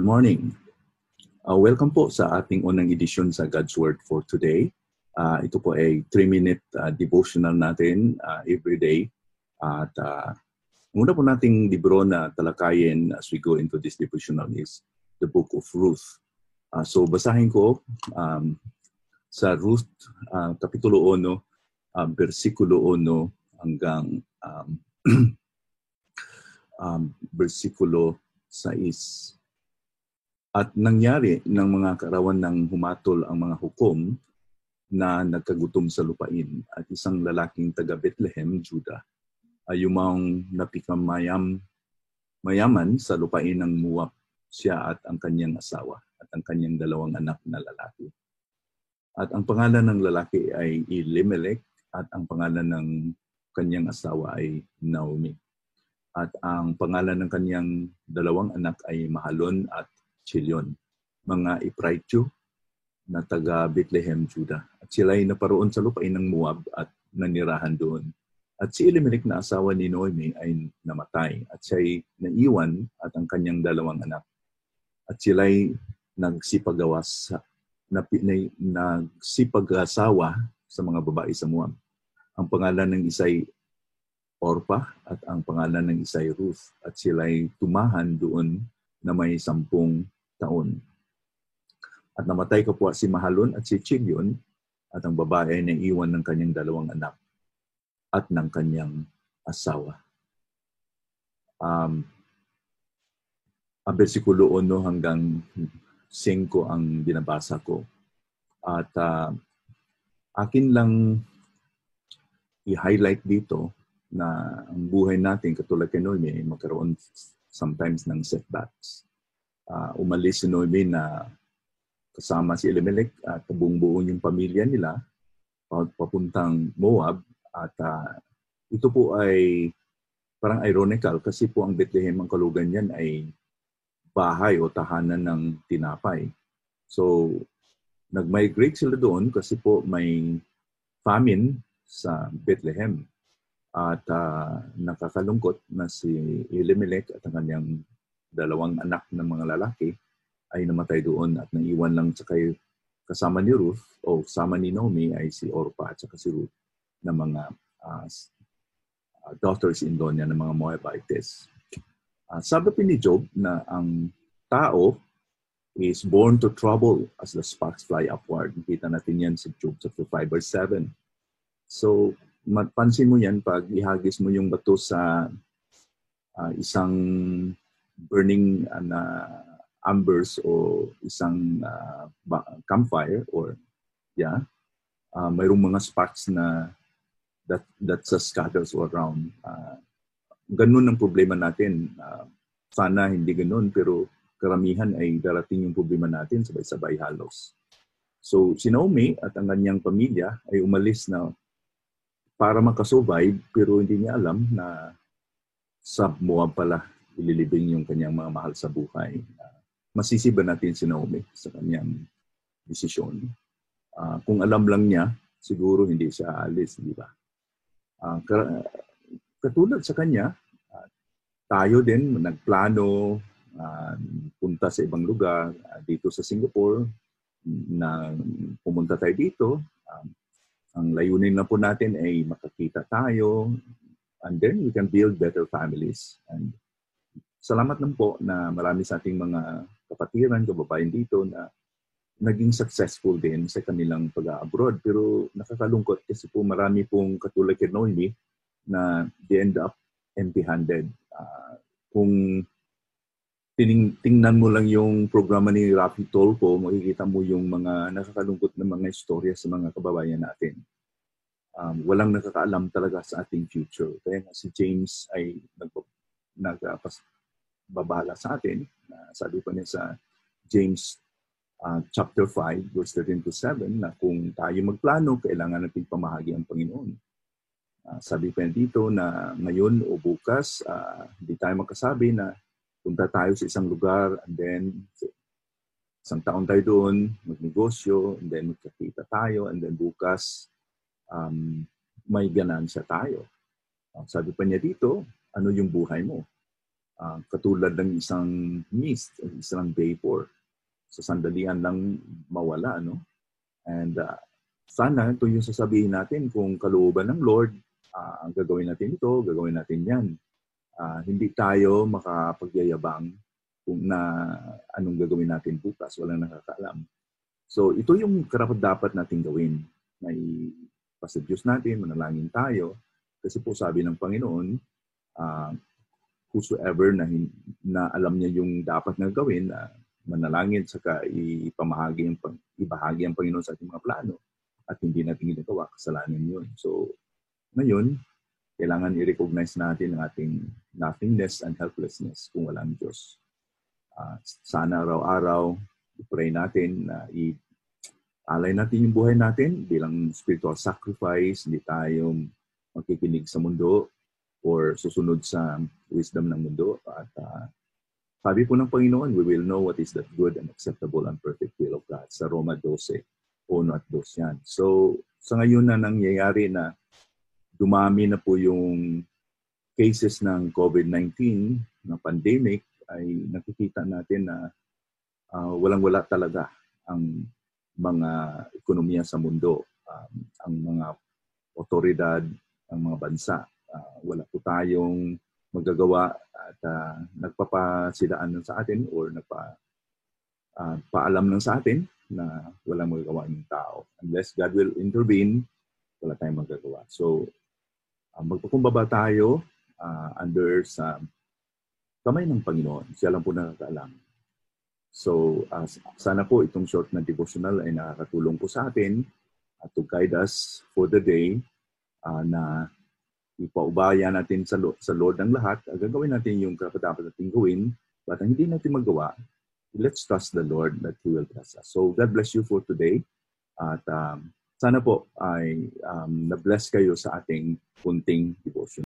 Good morning. Uh, welcome po sa ating unang edisyon sa God's Word for today. Uh, ito po ay 3-minute uh, devotional natin uh, every day. At uh, muna po nating libro na talakayin as we go into this devotional is the Book of Ruth. Uh, so basahin ko um, sa Ruth uh, Kapitulo 1, uh, versikulo 1 hanggang um, um, versikulo 6. At nangyari ng mga karawan ng humatol ang mga hukom na nagkagutom sa lupain at isang lalaking taga Bethlehem, Judah, ay umang napikamayam mayaman sa lupain ng Moab siya at ang kanyang asawa at ang kanyang dalawang anak na lalaki. At ang pangalan ng lalaki ay Elimelech at ang pangalan ng kanyang asawa ay Naomi. At ang pangalan ng kanyang dalawang anak ay Mahalon at Chilion, mga Ipraityo na taga Bethlehem, Judah. At sila ay naparoon sa lupain ng Moab at nanirahan doon. At si Elimelech na asawa ni Noemi ay namatay at siya ay naiwan at ang kanyang dalawang anak. At sila ay nagsipagawas na, na, nagsipag-asawa sa mga babae sa Moab. Ang pangalan ng isa'y Orpa at ang pangalan ng isa'y Ruth at sila ay tumahan doon na may sampung taon. At namatay po si Mahalon at si Chilyon at ang babae ay naiwan ng kanyang dalawang anak at ng kanyang asawa. Um, ang versikulo 1 hanggang 5 ang binabasa ko. At uh, akin lang i-highlight dito na ang buhay natin katulad kay Noemi magkaroon sometimes ng setbacks. Uh, umalis si Noemi na kasama si Elimelech at buong buo yung pamilya nila papuntang Moab at uh, ito po ay parang ironical kasi po ang Bethlehem ang kalugan niyan ay bahay o tahanan ng tinapay. So nag-migrate sila doon kasi po may famine sa Bethlehem. At uh, nakakalungkot na si Elimelech at ang kanyang dalawang anak ng mga lalaki ay namatay doon at naiwan lang sa kay kasama ni Ruth o kasama ni Naomi ay si Orpa at saka si Ruth na mga uh, daughters-in-law niya ng mga Moabites. Uh, sabi ni Job na ang tao is born to trouble as the sparks fly upward. Kita natin yan sa Job chapter 5 verse 7. So, mapansin mo yan pag ihagis mo yung bato sa uh, isang burning uh, na ambers o isang uh, campfire or yeah uh, mayroong mga sparks na that that sa scatters all around. Uh, ganun ang problema natin. Uh, sana hindi ganun pero karamihan ay darating yung problema natin sabay-sabay halos. So si Naomi at ang kanyang pamilya ay umalis na para makasurvive pero hindi niya alam na sa Moab pala ililibing yung kanyang mga mahal sa buhay. Uh, natin si Naomi sa kanyang desisyon. Uh, kung alam lang niya, siguro hindi siya aalis, di ba? Uh, katulad sa kanya, uh, tayo din nagplano uh, punta sa ibang lugar uh, dito sa Singapore na pumunta tayo dito. Um, ang layunin na po natin ay makakita tayo and then we can build better families. And salamat lang po na marami sa ating mga kapatiran, kababayan dito na naging successful din sa kanilang pag-abroad. Pero nakakalungkot kasi po marami pong katulad kay Noemi na they end up empty-handed. Uh, kung tining, tingnan mo lang yung programa ni Rafi Tolpo, makikita mo yung mga nakakalungkot na mga istorya sa mga kababayan natin. Um, walang nakakaalam talaga sa ating future. Kaya nga si James ay nagbabala sa atin. Uh, sabi pa niya sa James uh, chapter 5, verse 13 to 7, na kung tayo magplano, kailangan natin pamahagi ang Panginoon. Uh, sabi pa dito na ngayon o bukas, uh, hindi tayo magkasabi na punta tayo sa isang lugar and then isang taon tayo doon, magnegosyo, and then magkakita tayo, and then bukas, um, may ganansya tayo. Uh, sabi pa niya dito, ano yung buhay mo? Uh, katulad ng isang mist, isang vapor. Sa sandalian lang mawala, no? And uh, sana ito yung sasabihin natin kung kalooban ng Lord, uh, gagawin natin ito, gagawin natin yan. Uh, hindi tayo makapagyayabang kung na anong gagawin natin bukas, walang nakakaalam. So ito yung karapat dapat natin gawin. May sa Diyos natin, manalangin tayo. Kasi po sabi ng Panginoon, uh, whosoever na, na alam niya yung dapat na gawin, uh, manalangin saka ipamahagi ang ibahagi ang Panginoon sa ating mga plano at hindi natin ginagawa, kasalanan yun. So, ngayon, kailangan i-recognize natin ang ating nothingness and helplessness kung walang Diyos. Uh, sana araw-araw, i-pray natin na i- alay natin yung buhay natin bilang spiritual sacrifice, hindi tayo makikinig sa mundo or susunod sa wisdom ng mundo. At uh, sabi po ng Panginoon, we will know what is that good and acceptable and perfect will of God. Sa Roma 12, 1 at 2 yan. So, sa ngayon na nangyayari na dumami na po yung cases ng COVID-19, na pandemic, ay nakikita natin na uh, walang-wala talaga ang mga ekonomiya sa mundo. Um, ang mga otoridad, ang mga bansa. Uh, wala po tayong magagawa at uh, nagpapasilaan sa atin or nagpa uh, paalam lang sa atin na walang magagawa ng tao. Unless God will intervene, wala tayong magagawa. So, uh, magpakumbaba tayo uh, under sa kamay ng Panginoon. Siya lang po nakakaalam. So, uh, sana po itong short na devotional ay nakakatulong po sa atin uh, to guide us for the day uh, na ipaubaya natin sa, sa Lord ng lahat, gagawin natin yung dapat natin gawin, but ang hindi natin magawa, let's trust the Lord that He will bless us. So God bless you for today. At um, sana po ay um, na-bless kayo sa ating kunting devotion.